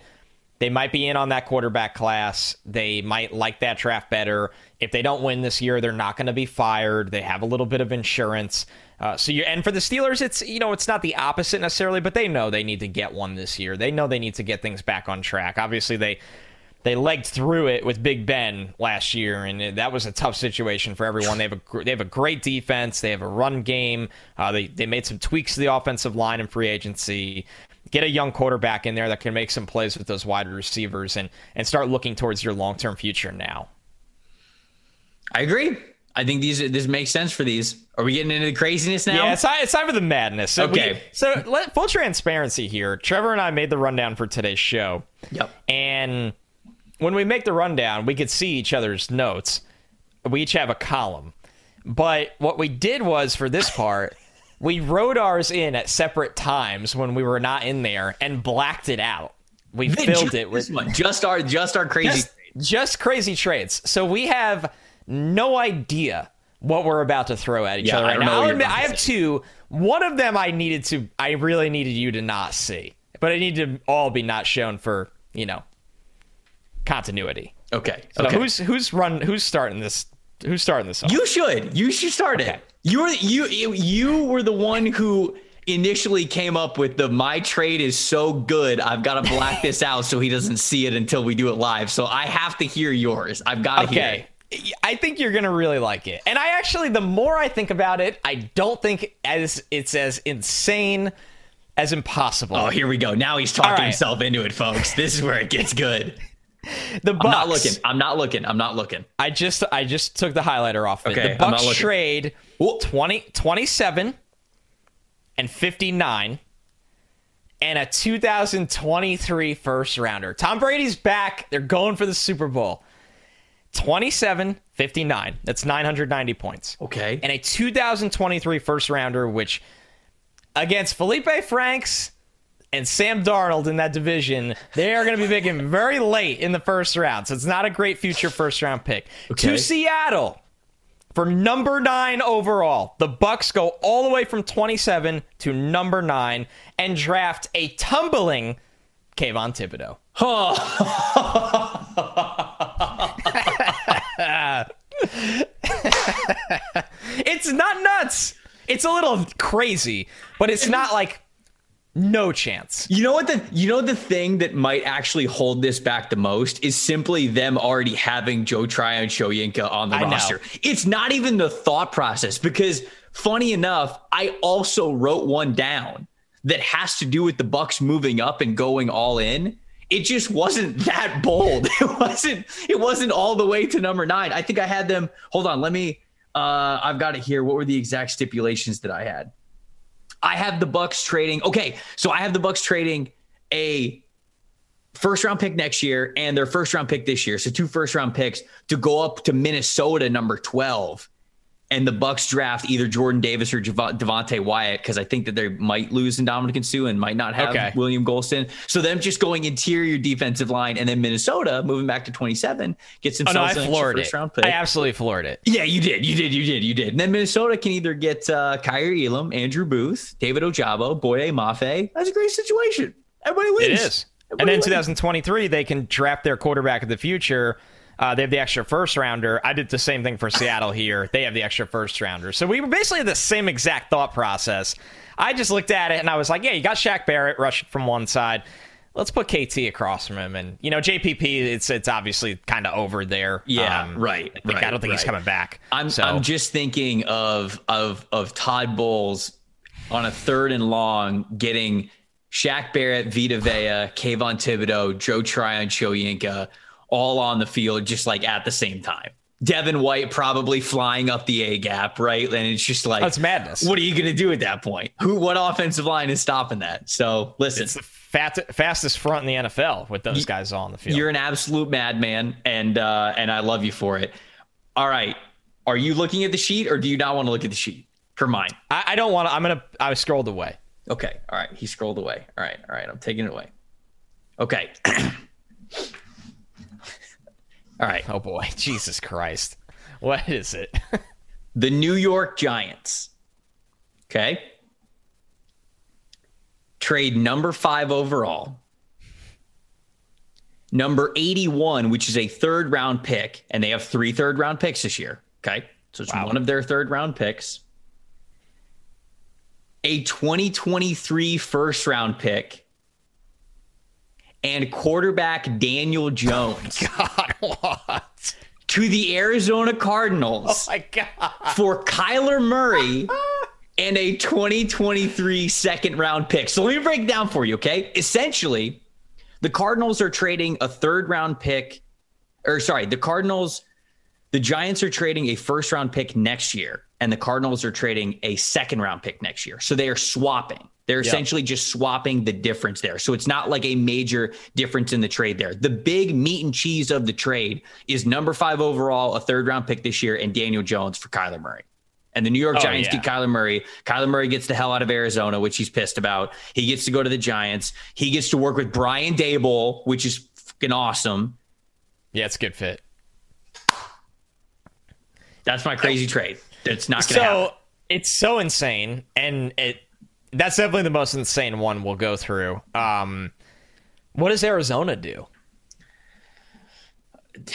they might be in on that quarterback class. They might like that draft better. If they don't win this year, they're not going to be fired. They have a little bit of insurance. Uh, so you and for the Steelers, it's you know it's not the opposite necessarily, but they know they need to get one this year. They know they need to get things back on track. Obviously, they they legged through it with Big Ben last year, and that was a tough situation for everyone. They have a they have a great defense. They have a run game. Uh, they they made some tweaks to the offensive line and free agency. Get a young quarterback in there that can make some plays with those wide receivers, and and start looking towards your long term future now. I agree. I think these this makes sense for these. Are we getting into the craziness now? Yeah, it's time, it's time for the madness. So okay. We, so let, full transparency here. Trevor and I made the rundown for today's show. Yep. And when we make the rundown, we could see each other's notes. We each have a column. But what we did was for this part, we wrote ours in at separate times when we were not in there and blacked it out. We filled it with just our just our crazy just, just crazy trades. So we have no idea what we're about to throw at each yeah, other right now. Admit, I have two. One of them I needed to, I really needed you to not see, but I need to all be not shown for you know continuity. Okay. So okay. who's who's run? Who's starting this? Who's starting this? Off? You should. You should start okay. it. You were you you were the one who initially came up with the my trade is so good i've got to black this out so he doesn't see it until we do it live so i have to hear yours i've got to okay. hear it I think you're gonna really like it. And I actually, the more I think about it, I don't think as it's as insane as impossible. Oh, here we go. Now he's talking right. himself into it, folks. This is where it gets good. the Bucks. I'm not looking. I'm not looking. I'm not looking. I just I just took the highlighter off of okay, it. The Bucks trade 20, 27 and 59 and a 2023 first rounder. Tom Brady's back. They're going for the Super Bowl. 27 59. That's 990 points. Okay. And a 2023 first rounder, which against Felipe Franks and Sam Darnold in that division, they are going to be picking very late in the first round. So it's not a great future first round pick. Okay. To Seattle for number nine overall. The Bucks go all the way from 27 to number nine and draft a tumbling Kayvon Thibodeaux. it's not nuts. It's a little crazy, but it's not like no chance. You know what the you know the thing that might actually hold this back the most is simply them already having Joe Tryon and Shoyinka on the I roster. Know. It's not even the thought process because funny enough, I also wrote one down that has to do with the Bucks moving up and going all in it just wasn't that bold. It wasn't it wasn't all the way to number 9. I think I had them Hold on, let me uh I've got it here. What were the exact stipulations that I had? I have the Bucks trading. Okay, so I have the Bucks trading a first round pick next year and their first round pick this year. So two first round picks to go up to Minnesota number 12 and the Bucks draft either Jordan Davis or Devonte Wyatt because I think that they might lose in Ndamukong Suh and might not have okay. William Gholston. So them just going interior defensive line, and then Minnesota moving back to 27 gets themselves oh, no, I floored first it. round pick. I absolutely floored it. Yeah, you did, you did, you did, you did. And then Minnesota can either get uh, Kaiir Elam, Andrew Booth, David Ojabo, Boye Mafe. That's a great situation. Everybody wins. It is. Everybody and then wins. 2023, they can draft their quarterback of the future uh, they have the extra first rounder. I did the same thing for Seattle here. They have the extra first rounder. So we were basically the same exact thought process. I just looked at it and I was like, yeah, you got Shaq Barrett rushing from one side. Let's put KT across from him, and you know JPP. It's it's obviously kind of over there. Yeah, um, right, I, right. I don't think right. he's coming back. I'm so. I'm just thinking of of of Todd Bowles on a third and long getting Shaq Barrett, Vita Vea, Kayvon Thibodeaux, Joe Tryon, Shoyinka all on the field just like at the same time. Devin White probably flying up the A gap, right? And it's just like that's madness. What are you going to do at that point? Who? What offensive line is stopping that? So listen, it's the fat, fastest front in the NFL with those guys all on the field. You're an absolute madman, and uh, and I love you for it. All right, are you looking at the sheet, or do you not want to look at the sheet for mine? I, I don't want to. I'm gonna. I scrolled away. Okay. All right. He scrolled away. All right. All right. I'm taking it away. Okay. All right. Oh boy, Jesus Christ. What is it? the New York Giants. Okay. Trade number five overall. Number 81, which is a third round pick, and they have three third round picks this year. Okay. So it's wow. one of their third round picks. A 2023 first round pick and quarterback Daniel Jones. God, what? To the Arizona Cardinals. Oh my God. For Kyler Murray and a 2023 second round pick. So let me break it down for you, okay? Essentially, the Cardinals are trading a third round pick, or sorry, the Cardinals, the Giants are trading a first round pick next year, and the Cardinals are trading a second round pick next year. So they are swapping. They're essentially just swapping the difference there. So it's not like a major difference in the trade there. The big meat and cheese of the trade is number five overall, a third round pick this year, and Daniel Jones for Kyler Murray. And the New York oh, Giants yeah. get Kyler Murray. Kyler Murray gets the hell out of Arizona, which he's pissed about. He gets to go to the Giants. He gets to work with Brian Daboll, which is fucking awesome. Yeah, it's a good fit. That's my crazy trade. That's not going to so, happen. It's so insane, and it that's definitely the most insane one we'll go through. Um, what does Arizona do?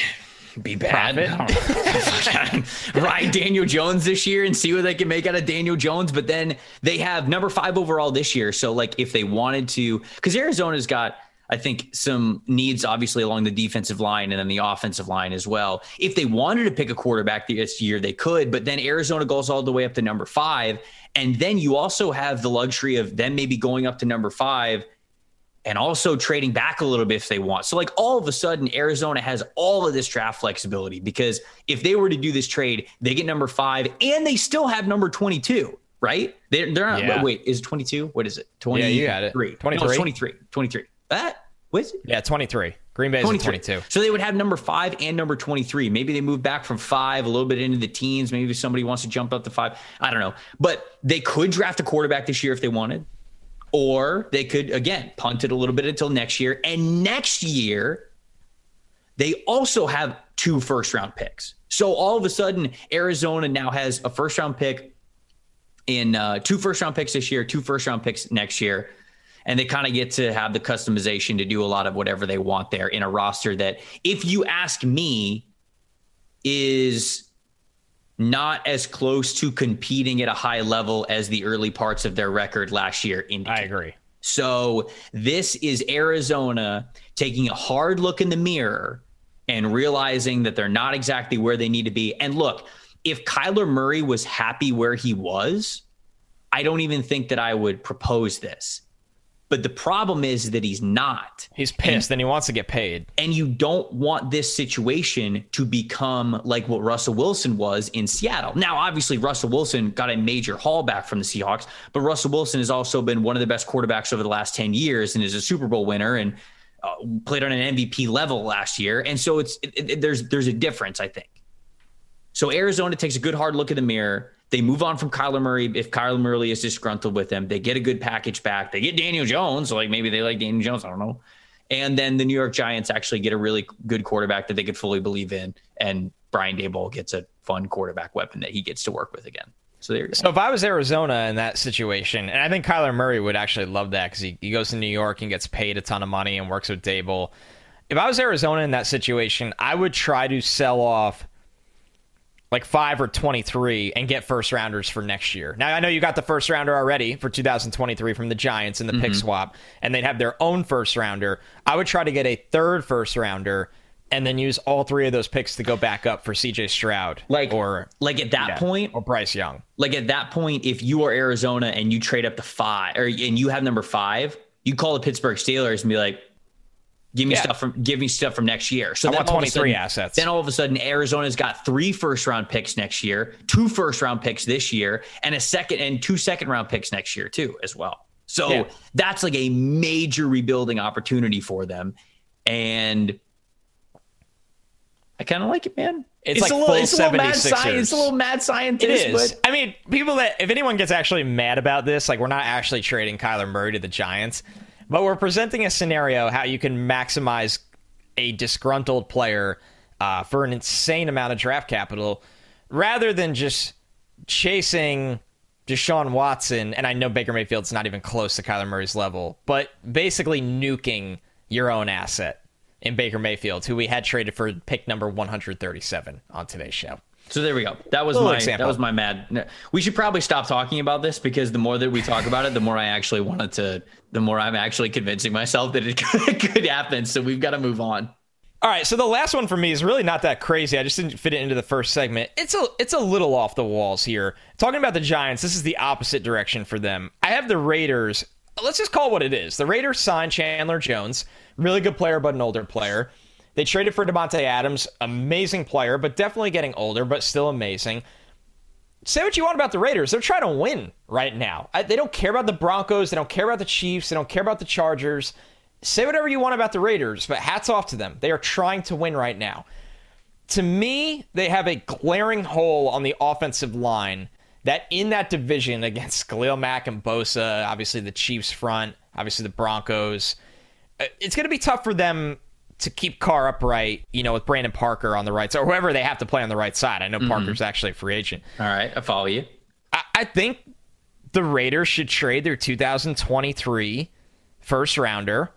Be bad. Ride Daniel Jones this year and see what they can make out of Daniel Jones. But then they have number five overall this year. So, like, if they wanted to, because Arizona's got I think some needs obviously along the defensive line and then the offensive line as well. If they wanted to pick a quarterback this year, they could, but then Arizona goes all the way up to number five. And then you also have the luxury of them maybe going up to number five and also trading back a little bit if they want. So, like, all of a sudden, Arizona has all of this draft flexibility because if they were to do this trade, they get number five and they still have number 22, right? They're, they're not, yeah. wait, is 22? What is it? 23? Yeah, you got it. 23. No, 23. 23. That it? Yeah, 23. Green Bay 23. 22. So they would have number five and number 23. Maybe they move back from five a little bit into the teens. Maybe somebody wants to jump up to five. I don't know. But they could draft a quarterback this year if they wanted. Or they could, again, punt it a little bit until next year. And next year, they also have two first round picks. So all of a sudden, Arizona now has a first round pick in uh, two first round picks this year, two first round picks next year and they kind of get to have the customization to do a lot of whatever they want there in a roster that, if you ask me, is not as close to competing at a high level as the early parts of their record last year indicate. I agree. So this is Arizona taking a hard look in the mirror and realizing that they're not exactly where they need to be. And look, if Kyler Murray was happy where he was, I don't even think that I would propose this. But the problem is that he's not. He's pissed and, and, he wants to get paid. And you don't want this situation to become like what Russell Wilson was in Seattle. Now, obviously, Russell Wilson got a major haul back from the Seahawks, but Russell Wilson has also been one of the best quarterbacks over the last 10 years and is a Super Bowl winner and uh, played on an MVP level last year. And so it's it, it, there's there's a difference, I think. So Arizona takes a good hard look in the mirror. They move on from Kyler Murray if Kyler Murray is disgruntled with them. They get a good package back. They get Daniel Jones. So like maybe they like Daniel Jones. I don't know. And then the New York Giants actually get a really good quarterback that they could fully believe in. And Brian Daboll gets a fun quarterback weapon that he gets to work with again. So there. So if I was Arizona in that situation, and I think Kyler Murray would actually love that because he, he goes to New York and gets paid a ton of money and works with Daboll. If I was Arizona in that situation, I would try to sell off like five or 23 and get first rounders for next year. Now, I know you got the first rounder already for 2023 from the Giants in the mm-hmm. pick swap, and they'd have their own first rounder. I would try to get a third first rounder and then use all three of those picks to go back up for CJ Stroud. Like or like at that yeah, point or Bryce Young. Like at that point, if you are Arizona and you trade up to five or and you have number five, you call the Pittsburgh Steelers and be like, Give me yeah. stuff from give me stuff from next year. So I want 23 sudden, assets. Then all of a sudden Arizona's got three first round picks next year, two first round picks this year, and a second and two second round picks next year too as well. So yeah. that's like a major rebuilding opportunity for them. And I kind of like it, man. It's, it's like a little, it's a little mad science. It's a little mad scientist. It is. But... I mean, people that if anyone gets actually mad about this, like we're not actually trading Kyler Murray to the Giants. But we're presenting a scenario how you can maximize a disgruntled player uh, for an insane amount of draft capital rather than just chasing Deshaun Watson. And I know Baker Mayfield's not even close to Kyler Murray's level, but basically nuking your own asset in Baker Mayfield, who we had traded for pick number 137 on today's show. So there we go. That was my example. that was my mad. We should probably stop talking about this because the more that we talk about it, the more I actually wanted to. The more I'm actually convincing myself that it could, could happen. So we've got to move on. All right, so the last one for me is really not that crazy. I just didn't fit it into the first segment. It's a it's a little off the walls here. Talking about the Giants, this is the opposite direction for them. I have the Raiders. Let's just call it what it is. The Raiders signed Chandler Jones, really good player, but an older player. They traded for Davante Adams, amazing player, but definitely getting older, but still amazing. Say what you want about the Raiders. They're trying to win right now. they don't care about the Broncos. They don't care about the Chiefs. They don't care about the Chargers. Say whatever you want about the Raiders, but hats off to them. They are trying to win right now. To me, they have a glaring hole on the offensive line that in that division against Khalil Mack and Bosa, obviously the Chiefs front, obviously the Broncos, uh, it's going to be tough for them to keep Carr upright, you know, with Brandon Parker on the right side, or whoever they have to play on the right side. I know mm-hmm. Parker's actually a free agent. All right, I follow you. I, I think the Raiders should trade their 2023 first rounder,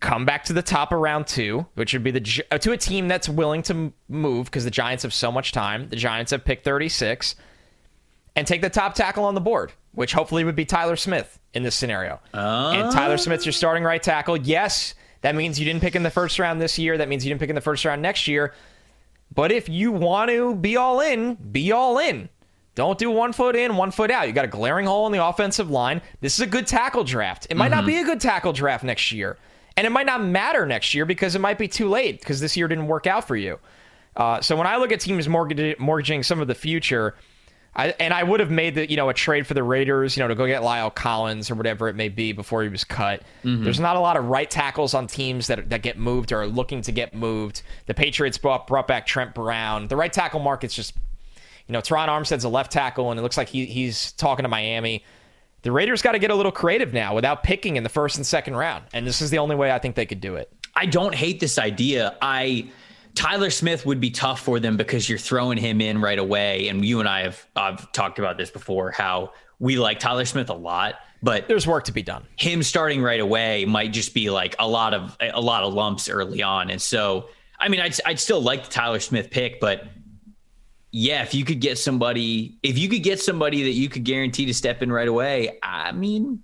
come back to the top of round two, which would be the uh, to a team that's willing to move because the Giants have so much time. The Giants have picked 36, and take the top tackle on the board, which hopefully would be Tyler Smith in this scenario. Uh... And Tyler Smith's your starting right tackle. Yes that means you didn't pick in the first round this year. That means you didn't pick in the first round next year. But if you want to be all in, be all in. Don't do one foot in, one foot out. You got a glaring hole in the offensive line. This is a good tackle draft. It might mm-hmm. not be a good tackle draft next year. And it might not matter next year because it might be too late because this year didn't work out for you. Uh, so when I look at teams mortgaging some of the future, I, and I would have made the you know a trade for the Raiders, you know, to go get La'el Collins or whatever it may be before he was cut. Mm-hmm. There's not a lot of right tackles on teams that that get moved or are looking to get moved. The Patriots brought, brought back Trent Brown. The right tackle market's just, you know, Terron Armstead's a left tackle, and it looks like he, he's talking to Miami. The Raiders got to get a little creative now without picking in the first and second round, and this is the only way I think they could do it. I don't hate this idea. I Tyler Smith would be tough for them because you're throwing him in right away. And you and I have I've talked about this before how we like Tyler Smith a lot, but there's work to be done. Him starting right away might just be like a lot of a lot of lumps early on. And so, I mean, I'd I'd still like the Tyler Smith pick, but yeah, if you could get somebody, if you could get somebody that you could guarantee to step in right away, I mean,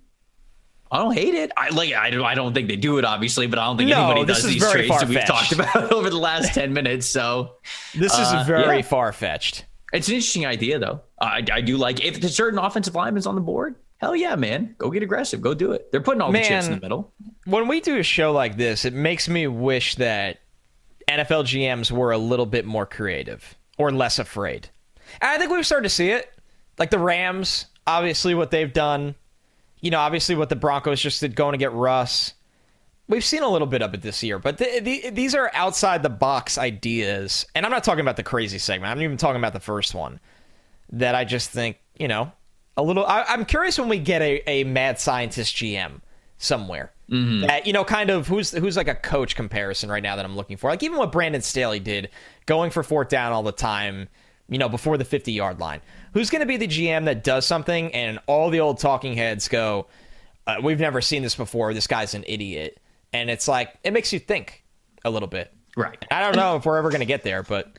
I don't hate it. I like. I don't. I don't think they do it, obviously, but I don't think no, anybody does these trades that we've talked about over the last ten minutes. So this is uh, very yeah. far fetched. It's an interesting idea, though. I, I do like if the certain offensive lineman's on the board. Hell yeah, man! Go get aggressive. Go do it. They're putting all man, the chips in the middle. When we do a show like this, it makes me wish that NFL GMs were a little bit more creative or less afraid. And I think we've started to see it. Like the Rams, obviously, what they've done you know, obviously what the Broncos just did going to get Russ. We've seen a little bit of it this year, but the, the, these are outside the box ideas. And I'm not talking about the crazy segment. I'm even talking about the first one that I just think, you know, a little. I, am curious when we get a, a mad scientist GM somewhere. Mm-hmm. That, you know, kind of who's who's like a coach comparison right now that I'm looking for. Like even what Brandon Staley did, going for fourth down all the time, you know, before the 50 yard line. Who's going to be the GM that does something and all the old talking heads go, uh, we've never seen this before. This guy's an idiot and it's like it makes you think a little bit. Right. I don't know if we're ever going to get there, but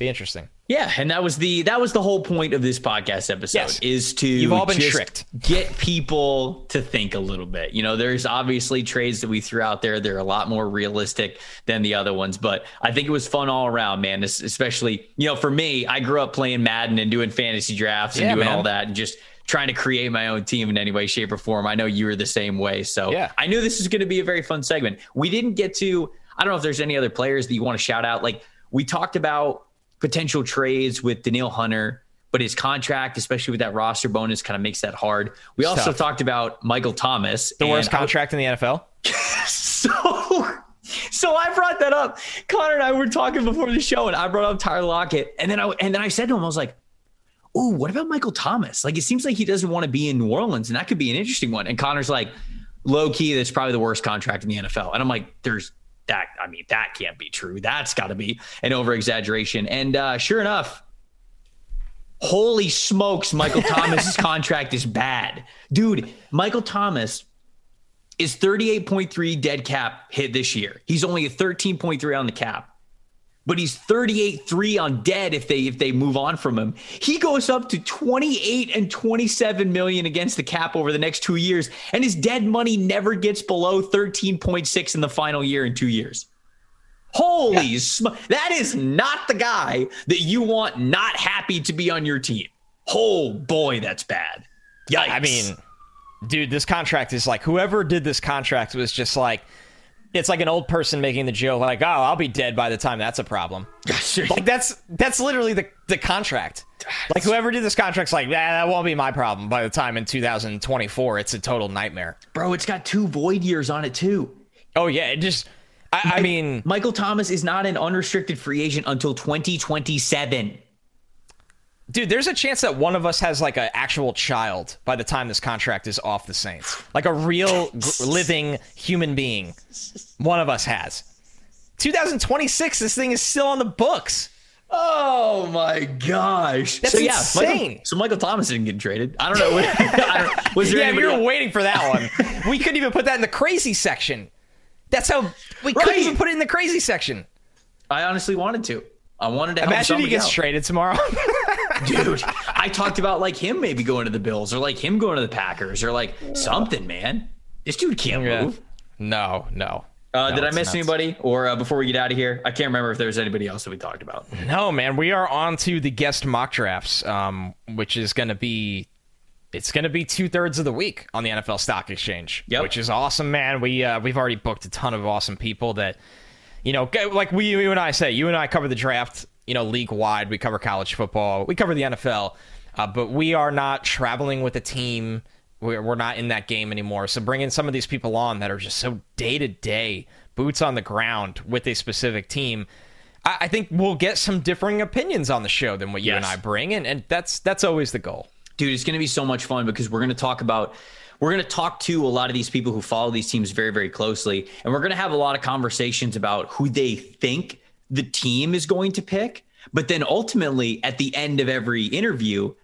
be interesting. Yeah, and that was the that was the whole point of this podcast episode yes. is to you've all been tricked. Get people to think a little bit. You know, there's obviously trades that we threw out there. They're a lot more realistic than the other ones, but I think it was fun all around, man. Especially, you know, for me, I grew up playing Madden and doing fantasy drafts and yeah, doing man. all that, and just trying to create my own team in any way, shape, or form. I know you were the same way. So yeah. I knew this was going to be a very fun segment. We didn't get to, I don't know if there's any other players that you want to shout out. Like we talked about potential trades with Danielle Hunter, but his contract, especially with that roster bonus, kind of makes that hard. We also tough. talked about Michael Thomas. The worst contract in the NFL. so so I brought that up. Connor and I were talking before the show, and I brought up Tyler Lockett, and then I and then I said to him, I was like, oh, what about Michael Thomas? Like, it seems like he doesn't want to be in New Orleans, and that could be an interesting one. And Connor's like, low key, that's probably the worst contract in the NFL. And I'm like, there's that. I mean, that can't be true. That's got to be an over exaggeration. And uh, sure enough, holy smokes, Michael Thomas's contract is bad, dude. Michael Thomas is 38.3 dead cap hit this year. He's only a 13.3 on the cap but he's 38-3 on dead if they if they move on from him. He goes up to 28 and 27 million against the cap over the next 2 years and his dead money never gets below 13.6 in the final year in 2 years. Holy yeah. sm- that is not the guy that you want not happy to be on your team. Oh boy, that's bad. Yikes. I mean, dude, this contract is like whoever did this contract was just like it's like an old person making the joke like, "Oh, I'll be dead by the time that's a problem." like that's that's literally the the contract. Like whoever did this contract's like, "Yeah, that won't be my problem by the time in 2024 it's a total nightmare." Bro, it's got two void years on it too. Oh yeah, it just I, I mean, Michael Thomas is not an unrestricted free agent until 2027 dude, there's a chance that one of us has like an actual child by the time this contract is off the Saints, like a real living human being. One of us has. 2026, this thing is still on the books. Oh my gosh! That's so, yeah, insane. Michael, so Michael Thomas didn't get traded. I don't know. I don't, was there? Yeah, we were else? waiting for that one. we couldn't even put that in the crazy section. That's how we right. couldn't even put it in the crazy section. I honestly wanted to. I wanted to imagine he gets traded tomorrow. Dude, I talked about like him maybe going to the Bills or like him going to the Packers or like something, man. This dude can't yeah. move. No, no. Uh, no, did I miss nuts. anybody? Or uh, before we get out of here, I can't remember if there was anybody else that we talked about. No, man. We are on to the guest mock drafts, um, which is going to be it's going to be two thirds of the week on the NFL Stock Exchange, yep. which is awesome, man. We uh, we've already booked a ton of awesome people that you know, like we you and I say, you and I cover the draft, you know, league wide. We cover college football, we cover the NFL, uh, but we are not traveling with a team. We're, we're not in that game anymore. So bringing some of these people on that are just so day to day, boots on the ground with a specific team. I, I think we'll get some differing opinions on the show than what you yes. and I bring, and, and that's that's always the goal. Dude, it's going to be so much fun because we're going to talk about we're going to talk to a lot of these people who follow these teams very, very closely. And we're going to have a lot of conversations about who they think the team is going to pick. But then ultimately, at the end of every interview,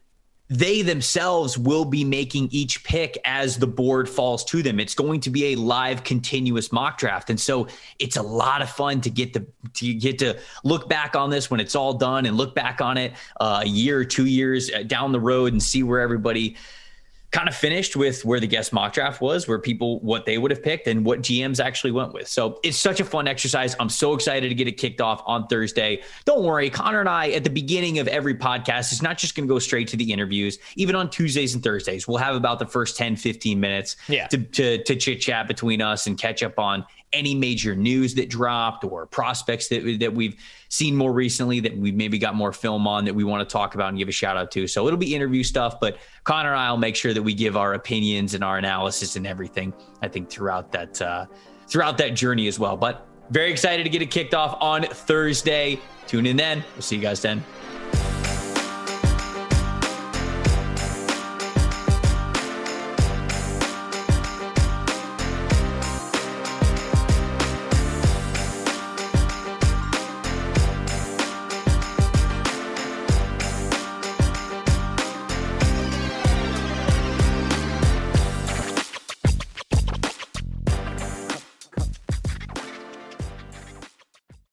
they themselves will be making each pick as the board falls to them. It's going to be a live, continuous mock draft, and so it's a lot of fun to get the to get to look back on this when it's all done and look back on it uh, a year or two years uh, down the road and see where everybody kind of finished with where the guest mock draft was, where people what they would have picked and what GMs actually went with. So it's such a fun exercise. I'm so excited to get it kicked off on Thursday. Don't worry, Connor and I at the beginning of every podcast, it's not just going to go straight to the interviews. Even on Tuesdays and Thursdays, we'll have about the first 10, 15 minutes yeah. to, to, to chit chat between us and catch up on any major news that dropped or prospects that, that we've seen more recently that we've maybe got more film on that we want to talk about and give a shout out to. So it'll be interview stuff, but Connor and I will make sure that we give our opinions and our analysis and everything, I think, throughout that. Uh, throughout that journey as well. But very excited to get it kicked off on Thursday. Tune in then. We'll see you guys then.